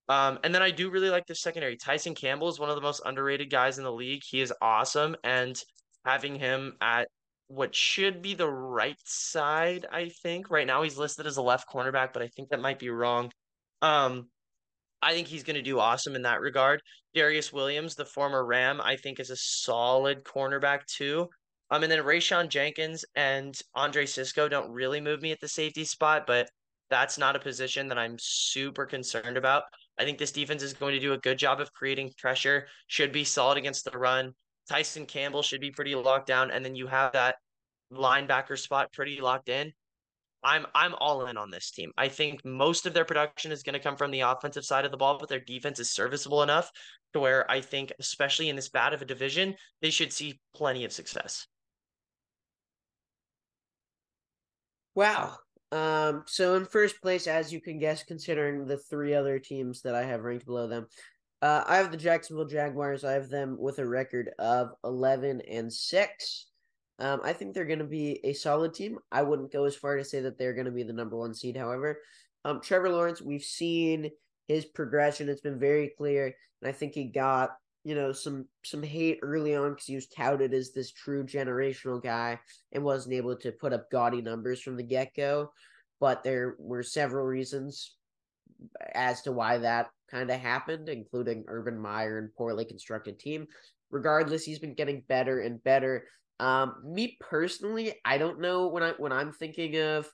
Um, and then I do really like the secondary. Tyson Campbell is one of the most underrated guys in the league. He is awesome. And having him at what should be the right side, I think. Right now he's listed as a left cornerback, but I think that might be wrong. Um, I think he's going to do awesome in that regard. Darious Williams, the former Ram, I think is a solid cornerback too. Um, and then Rayshawn Jenkins and Andre Cisco don't really move me at the safety spot, but that's not a position that I'm super concerned about. I think this defense is going to do a good job of creating pressure, should be solid against the run. Tyson Campbell should be pretty locked down. And then you have that linebacker spot pretty locked in. I'm I'm all in on this team. I think most of their production is going to come from the offensive side of the ball, but their defense is serviceable enough to where I think, especially in this bad of a division, they should see plenty of success. Wow. Um, so in first place, as you can guess, considering the three other teams that I have ranked below them, uh, I have the Jacksonville Jaguars. I have them with a record of eleven and six. Um, I think they're going to be a solid team. I wouldn't go as far to say that they're going to be the number one seed. However, um, Trevor Lawrence, we've seen his progression. It's been very clear, and I think he got you know some some hate early on because he was touted as this true generational guy and wasn't able to put up gaudy numbers from the get go. But there were several reasons as to why that kind of happened, including Urban Meyer and poorly constructed team. Regardless, he's been getting better and better. Um, me personally, I don't know when I when I'm thinking of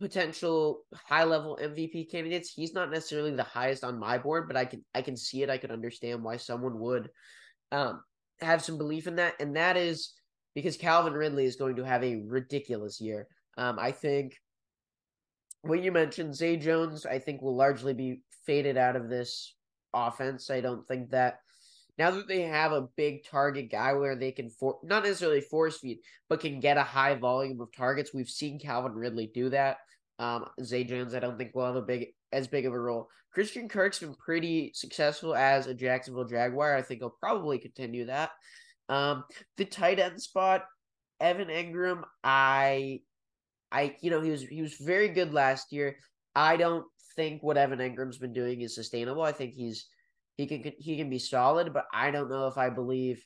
potential high level MVP candidates, he's not necessarily the highest on my board, but I can I can see it. I can understand why someone would um have some belief in that, and that is because Calvin Ridley is going to have a ridiculous year. Um, I think what you mentioned, Zay Jones, I think will largely be faded out of this offense. I don't think that now that they have a big target guy where they can for not necessarily force feed, but can get a high volume of targets. We've seen Calvin Ridley do that. Um, Zay Jones, I don't think will have a big as big of a role. Christian Kirk's been pretty successful as a Jacksonville Jaguar. I think he'll probably continue that. Um, the tight end spot, Evan Engram, I, I, you know, he was he was very good last year. I don't think what Evan Engram's been doing is sustainable. I think he's he can he can be solid, but I don't know if I believe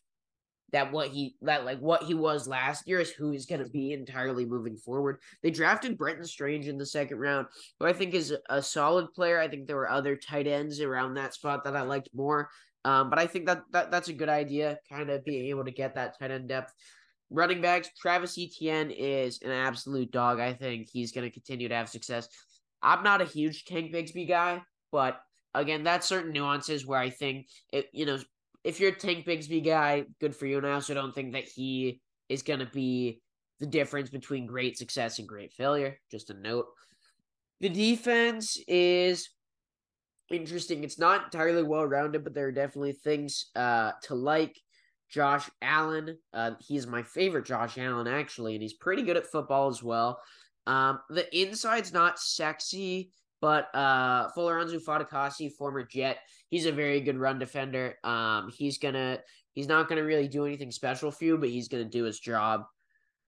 that what he that like what he was last year is who he's going to be entirely moving forward. They drafted Brenton Strange in the second round, who I think is a solid player. I think there were other tight ends around that spot that I liked more. Um, but I think that, that that's a good idea, kind of being able to get that tight end depth. Running backs, Travis Etienne is an absolute dog. I think he's going to continue to have success. I'm not a huge Tank Bigsby guy, but again, that's certain nuances where I think it, you know, if you're a Tank Bigsby guy, good for you. And I also don't think that he is going to be the difference between great success and great failure. Just a note. The defense is interesting. It's not entirely well rounded, but there are definitely things uh, to like. Josh Allen, uh, he's my favorite Josh Allen actually, and he's pretty good at football as well. Um, the inside's not sexy but uh Folorunso Fatukasi, former Jet, he's a very good run defender. Um he's gonna he's not gonna really do anything special for you, but he's gonna do his job.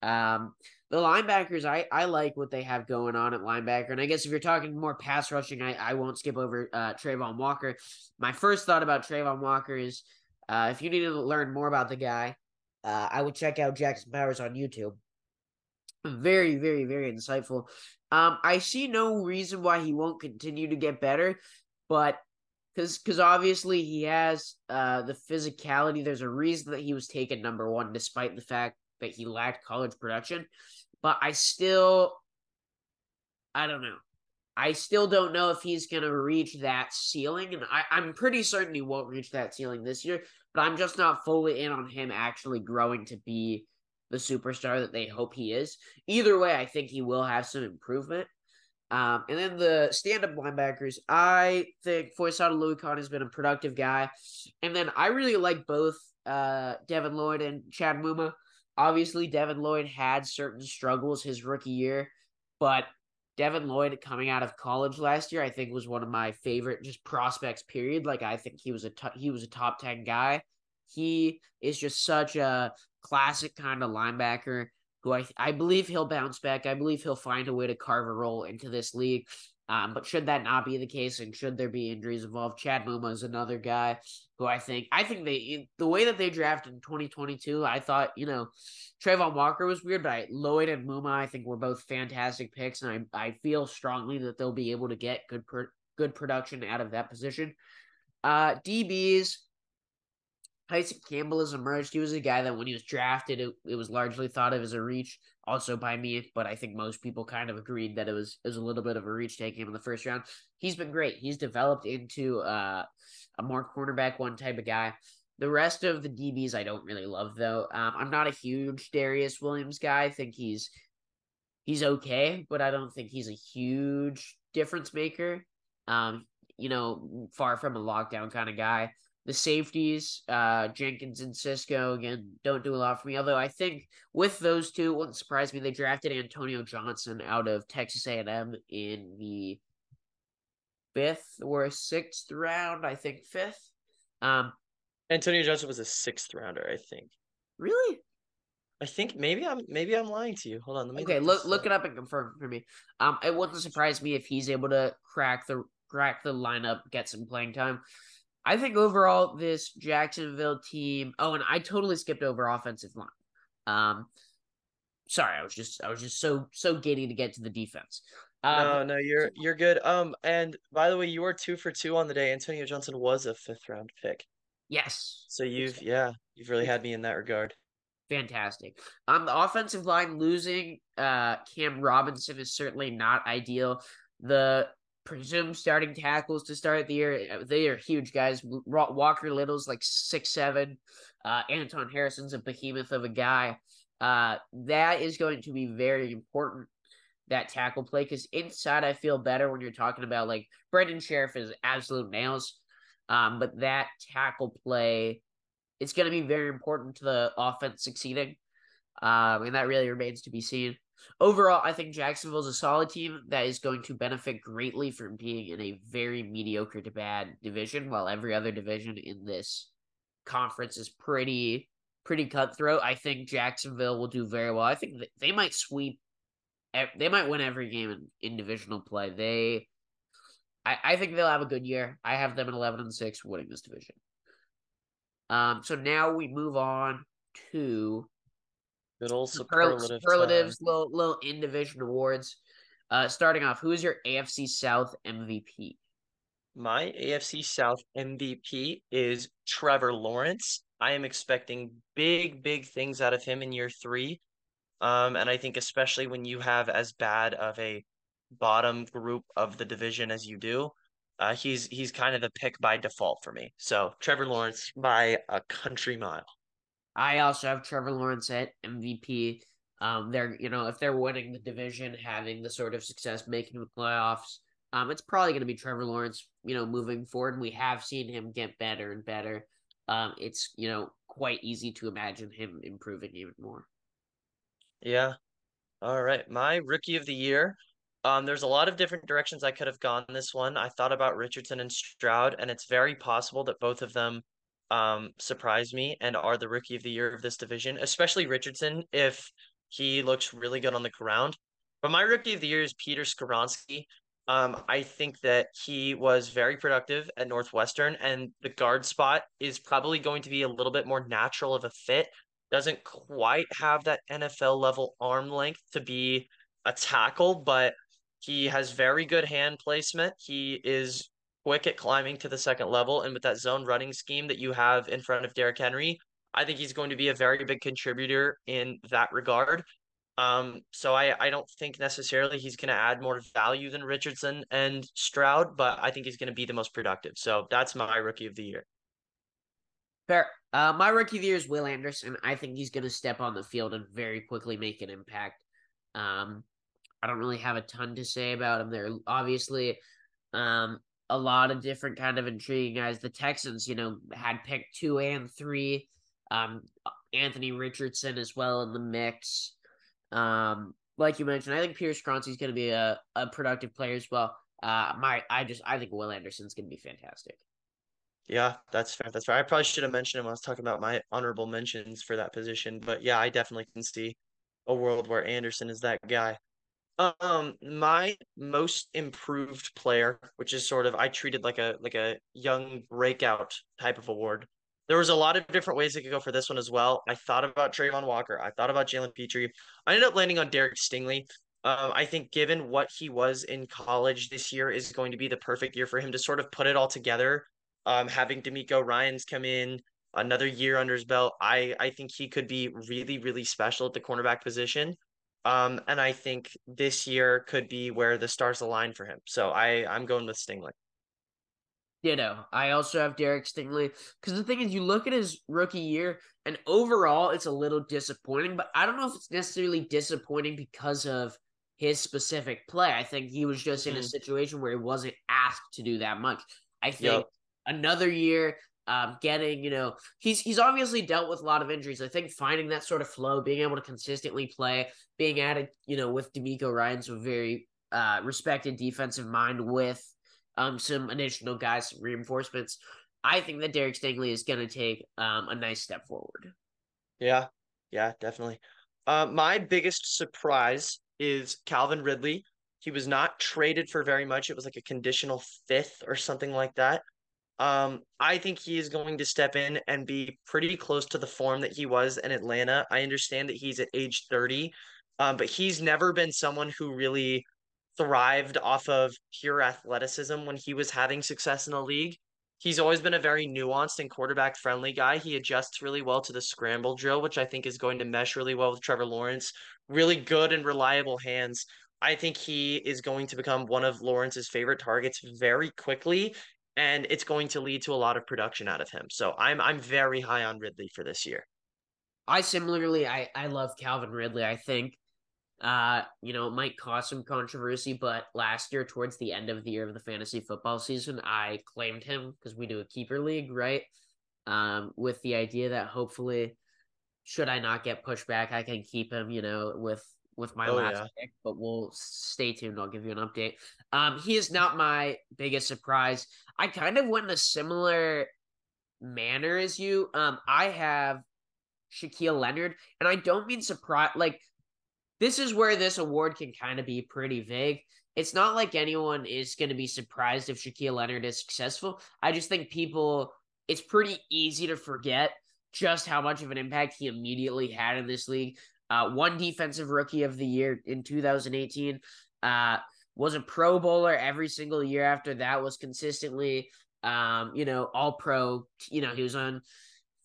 Um the linebackers, I, I like what they have going on at linebacker. And I guess if you're talking more pass rushing, I, I won't skip over uh, Travon Walker. My first thought about Travon Walker is uh, if you need to learn more about the guy, uh, I would check out Jackson Powers on YouTube. Very, very, very insightful. Um, I see no reason why he won't continue to get better, but because because obviously he has uh the physicality. There's a reason that he was taken number one, despite the fact that he lacked college production. But I still, I don't know. I still don't know if he's going to reach that ceiling. And I, I'm pretty certain he won't reach that ceiling this year, but I'm just not fully in on him actually growing to be the superstar that they hope he is. Either way, I think he will have some improvement. Um, and then the stand-up linebackers, I think Foyesade Oluokun has been a productive guy. And then I really like both uh, Devin Lloyd and Chad Muma. Obviously, Devin Lloyd had certain struggles his rookie year, but Devin Lloyd coming out of college last year, I think was one of my favorite just prospects. Period. Like I think he was a t- he was a top ten guy He is just such a classic kind of linebacker who I I believe he'll bounce back. I believe he'll find a way to carve a role into this league. Um, but should that not be the case, and should there be injuries involved, Chad Muma is another guy who I think I think they the way that they drafted in 2022, I thought you know Travon Walker was weird, but I, Lloyd and Muma I think were both fantastic picks, and I I feel strongly that they'll be able to get good good production out of that position. Uh, DBs, Tyson Campbell has emerged. He was a guy that when he was drafted, it, it was largely thought of as a reach, also by me, but I think most people kind of agreed that it was it was a little bit of a reach taking him in the first round. He's been great. He's developed into uh, a more cornerback one type of guy. The rest of the DBs I don't really love though. Um, I'm not a huge Darious Williams guy. I think he's he's okay, but I don't think he's a huge difference maker. Um, you know, far from a lockdown kind of guy. The safeties, uh, Jenkins and Cisco, again, don't do a lot for me. Although I think with those two, it wouldn't surprise me. They drafted Antonio Johnson out of Texas A&M in the fifth or sixth round. I think fifth. Um, Antonio Johnson was a sixth rounder, I think. Really? I think maybe I'm maybe I'm lying to you. Hold on, let me okay. Look look, look it up and confirm for me. Um, it wouldn't surprise me if he's able to crack the crack the lineup, get some playing time. I think overall this Jacksonville team. Oh, and I totally skipped over offensive line. Um, sorry, I was just I was just so so giddy to get to the defense. Um, no, no, you're you're good. Um, and by the way, you are two for two on the day. Antonio Johnson was a fifth round pick. Yes. So you've yeah, you've really had me in that regard. Fantastic. Um, the offensive line losing uh Cam Robinson is certainly not ideal. The presumed starting tackles to start the year. Uh, they are huge guys. Walker Little's like six seven. Uh, Anton Harrison's a behemoth of a guy. Uh, that is going to be very important. That tackle play because inside I feel better when you're talking about like Brendan Scherff is absolute nails. Um, but that tackle play, it's going to be very important to the offense succeeding. Um, and that really remains to be seen. Overall, I think Jacksonville's a solid team that is going to benefit greatly from being in a very mediocre to bad division, while every other division in this conference is pretty pretty cutthroat. I think Jacksonville will do very well. I think they might sweep. They might win every game in, in divisional play. They, I, I think they'll have a good year. I have them at eleven and six, winning this division. Um. So now we move on to Good old superlative superlatives, little little in division awards. Uh, starting off, who is your AFC South MVP? My AFC South MVP is Trevor Lawrence. I am expecting big, big things out of him in year three. Um, and I think especially when you have as bad of a bottom group of the division as you do, uh, he's he's kind of the pick by default for me. So Trevor Lawrence by a country mile. I also have Trevor Lawrence at MVP. Um, they're you know if they're winning the division, having the sort of success making the playoffs, um, it's probably going to be Trevor Lawrence. You know, moving forward, and we have seen him get better and better. Um, it's you know quite easy to imagine him improving even more. Yeah. All right, my rookie of the year. Um, there's a lot of different directions I could have gone this one. I thought about Richardson and Stroud, and it's very possible that both of them um, surprise me and are the rookie of the year of this division, especially Richardson if he looks really good on the ground. But my rookie of the year is Peter Skoronski. Um, I think that he was very productive at Northwestern, and the guard spot is probably going to be a little bit more natural of a fit. Doesn't quite have that NFL level arm length to be a tackle, but he has very good hand placement. He is quick at climbing to the second level. And with that zone running scheme that you have in front of Derrick Henry, I think he's going to be a very big contributor in that regard. Um, so I, I don't think necessarily he's going to add more value than Richardson and Stroud, but I think he's going to be the most productive. So that's my rookie of the year. Fair. Uh, my rookie of the year is Will Anderson. I think he's going to step on the field and very quickly make an impact. Um, I don't really have a ton to say about him there. Obviously, um, a lot of different kind of intriguing guys. The Texans, you know, had picked two and three. Um, Anthony Richardson as well in the mix. Um, like you mentioned, I think Pierce is going to be a, a productive player as well. Uh, my I just I think Will Anderson's going to be fantastic. Yeah, that's fair. That's fair. I probably should have mentioned him. I was talking about my honorable mentions for that position, but yeah, I definitely can see a world where Anderson is that guy. Um, my most improved player, which is sort of I treated like a like a young breakout type of award. There was a lot of different ways I could go for this one as well. I thought about Travon Walker. I thought about Jalen Pitre. I ended up landing on Derek Stingley. Um, I think given what he was in college this year is going to be the perfect year for him to sort of put it all together. Um, having DeMeco Ryans come in another year under his belt, I I think he could be really really special at the cornerback position. Um, and I think this year could be where the stars align for him. So I I'm going with Stingley. You know, I also have Derek Stingley because the thing is, you look at his rookie year, and overall, it's a little disappointing. But I don't know if it's necessarily disappointing because of his specific play. I think he was just in a Mhm. situation where he wasn't asked to do that much. I think Yep. another year, um, getting you know, he's he's obviously dealt with a lot of injuries. I think finding that sort of flow, being able to consistently play, being added, you know, with DeMeco Ryan, so very uh, respected defensive mind with um some additional guys, some reinforcements. I think that Derek Stingley is going to take um a nice step forward. Yeah, yeah, definitely. Uh, my biggest surprise is Calvin Ridley. He was not traded for very much. It was like a conditional fifth or something like that. Um, I think he is going to step in and be pretty close to the form that he was in Atlanta. I understand that he's at age 30, um, but he's never been someone who really thrived off of pure athleticism when he was having success in the league. He's always been a very nuanced and quarterback friendly guy. He adjusts really well to the scramble drill, which I think is going to mesh really well with Trevor Lawrence. Really good and reliable hands. I think he is going to become one of Lawrence's favorite targets very quickly, and it's going to lead to a lot of production out of him. So I'm I'm very high on Ridley for this year. I similarly, I I love Calvin Ridley. I think, uh, you know, it might cause some controversy, but last year, towards the end of the year of the fantasy football season, I claimed him because we do a keeper league, right? Um, with the idea that hopefully, should I not get pushed back, I can keep him, you know, with with my Oh, last yeah. pick. But we'll stay tuned. I'll give you an update. Um, he is not my biggest surprise. I kind of went in a similar manner as you. Um, I have Shaquille Leonard, and I don't mean surprise. Like this is where this award can kind of be pretty vague. It's not like anyone is going to be surprised if Shaquille Leonard is successful. I just think people, it's pretty easy to forget just how much of an impact he immediately had in this league. Uh, one defensive rookie of the year in 2018. Uh, was a Pro Bowler every single year after that. Was consistently, um, you know, All Pro. You know, he was on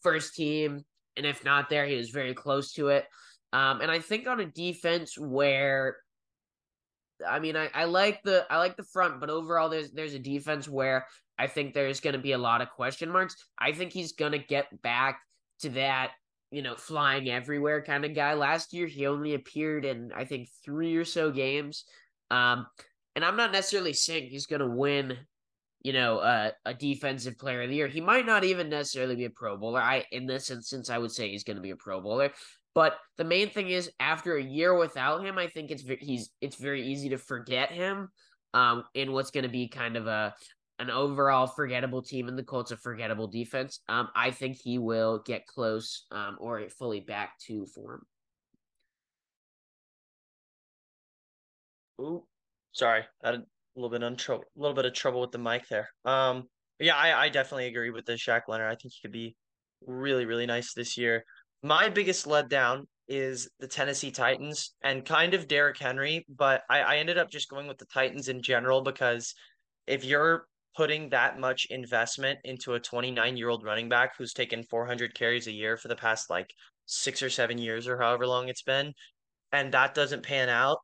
first team, and if not there, he was very close to it. Um, and I think on a defense where, I mean, I, I like the I like the front, but overall, there's there's a defense where I think there's going to be a lot of question marks. I think he's going to get back to that, you know, flying everywhere kind of guy. Last year, he only appeared in I think three or so games. Um, and I'm not necessarily saying he's going to win, you know, uh, a defensive player of the year. He might not even necessarily be a Pro Bowler. I, in this instance, I would say he's going to be a Pro Bowler. But the main thing is, after a year without him, I think it's he's it's very easy to forget him. Um, in what's going to be kind of a an overall forgettable team, and the Colts a forgettable defense. Um, I think he will get close, um, or fully back to form. Ooh, sorry, had a little bit on trouble, a little bit of trouble with the mic there. Um, yeah, I, I definitely agree with the Shaq Leonard. I think he could be really, really nice this year. My biggest letdown is the Tennessee Titans and kind of Derrick Henry, but I, I ended up just going with the Titans in general because if you're putting that much investment into a 29 year old running back who's taken 400 carries a year for the past like six or seven years or however long it's been, and that doesn't pan out.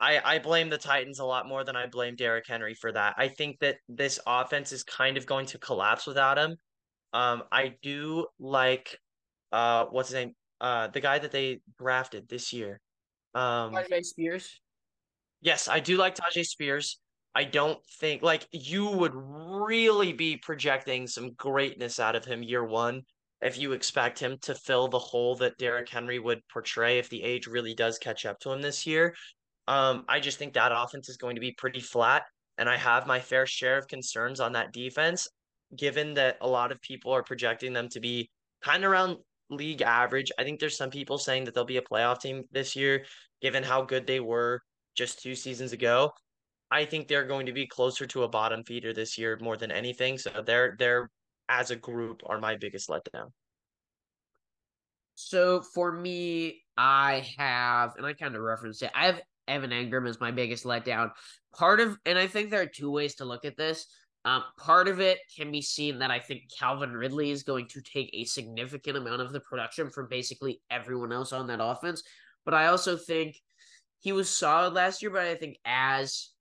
I, I blame the Titans a lot more than I blame Derrick Henry for that. I think that this offense is kind of going to collapse without him. Um, I do like uh what's his name? Uh the guy that they drafted this year. Um Tyjae Spears. yes, I do like Tyjae Spears. I don't think like you would really be projecting some greatness out of him year one if you expect him to fill the hole that Derrick Henry would portray if the age really does catch up to him this year. Um, I just think that offense is going to be pretty flat, and I have my fair share of concerns on that defense. given that a lot of people are projecting them to be kind of around league average. I think there's some people saying that they'll be a playoff team this year, given how good they were just two seasons ago. I think they're going to be closer to a bottom feeder this year more than anything. So they're they're as a group are my biggest letdown. So for me, I have, and I kind of referenced it. I have Evan Engram as my biggest letdown. Part of, and I think there are two ways to look at this. Um, part of it can be seen that I think Calvin Ridley is going to take a significant amount of the production from basically everyone else on that offense. But I also think he was solid last year, but I think as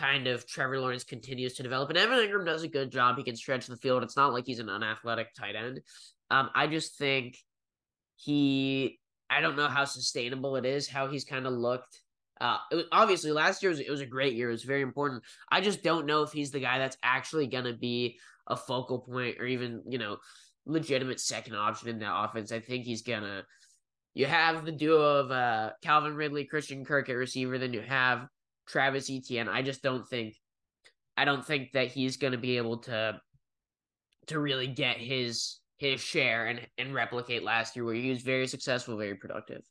kind of Trevor Lawrence continues to develop, and Evan Engram does a good job, he can stretch the field. It's not like he's an unathletic tight end. Um, I just think he, I don't know how sustainable it is, how he's kind of looked uh, was, obviously last year was, it was a great year. It was very important. I just don't know if he's the guy that's actually going to be a focal point or even you know legitimate second option in that offense. I think he's gonna. You have the duo of uh, Calvin Ridley, Christian Kirk at receiver. Then you have Travis Etienne. I just don't think. I don't think that he's going to be able to to really get his his share and and replicate last year where he was very successful, very productive.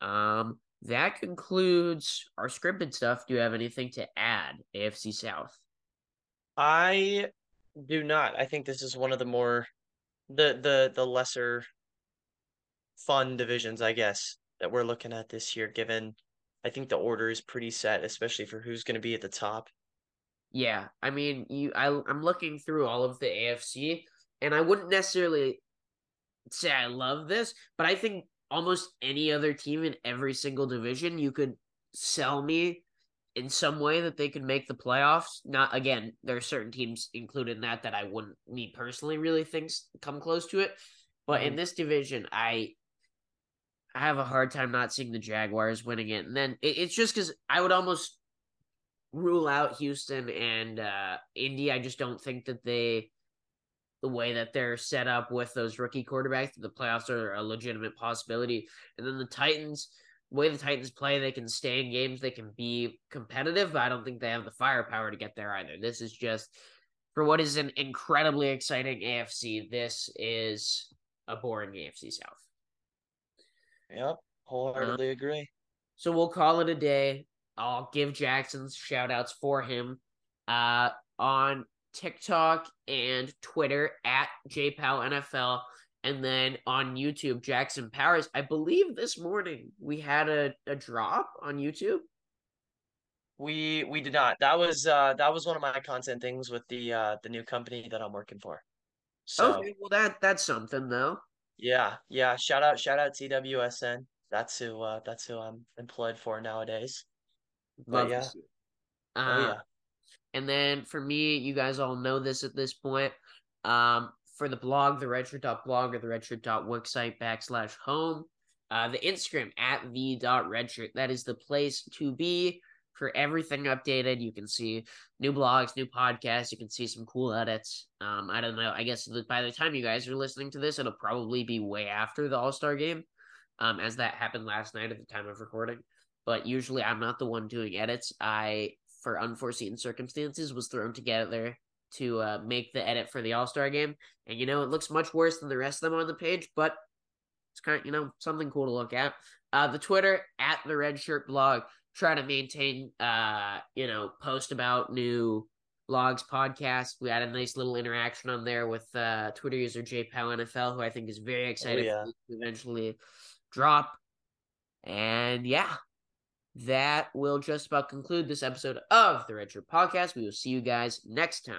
Um, that concludes our scripted stuff. Do you have anything to add, AFC South? I do not. I think this is one of the more the the the lesser fun divisions, I guess, that we're looking at this year, given I think the order is pretty set, especially for who's going to be at the top. Yeah, I mean, you, I, I'm looking through all of the AFC, and I wouldn't necessarily say I love this, but I think almost any other team in every single division, you could sell me in some way that they could make the playoffs. Not again, there are certain teams included in that that I wouldn't me personally really thinks come close to it. But mm-hmm. in this division, I I have a hard time not seeing the Jaguars winning it. And then it, it's just because I would almost rule out Houston and uh Indy. I just don't think that they the way that they're set up with those rookie quarterbacks, the playoffs are a legitimate possibility. And then the Titans, the way the Titans play, they can stay in games, they can be competitive, but I don't think they have the firepower to get there either. This is just for what is an incredibly exciting AFC. This is a boring AFC South. Yep, wholeheartedly uh, agree. So we'll call it a day. I'll give Jackson's shout outs for him. Uh, on TikTok and Twitter at JPalNFL. And then on YouTube, Jackson Powers. I believe this morning we had a, a drop on YouTube. We we did not. That was uh that was one of my content things with the uh the new company that I'm working for. So, okay, well that that's something though. Yeah, yeah. Shout out, shout out TWSN. That's who uh that's who I'm employed for nowadays. Love but, yeah. Oh, uh, oh yeah. And then for me, you guys all know this at this point. Um, for the blog, the redshirt.blog or the redshirt.wixsite backslash home. Uh, the Instagram at the redshirt. That is the place to be for everything updated. You can see new blogs, new podcasts. You can see some cool edits. Um, I don't know. I guess by the time you guys are listening to this, it'll probably be way after the All Star game, um, as that happened last night at the time of recording. But usually, I'm not the one doing edits. I for unforeseen circumstances was thrown together to uh, make the edit for the All Star game. And you know, it looks much worse than the rest of them on the page, but it's kind of you know something cool to look at. Uh, the Twitter at the Red Shirt Blog try to maintain uh you know post about new blogs podcasts. We had a nice little interaction on there with uh Twitter user J Powell NFL, who I think is very excited oh, yeah. to eventually drop. And yeah, that will just about conclude this episode of the Red Shirt Podcast. We will see you guys next time.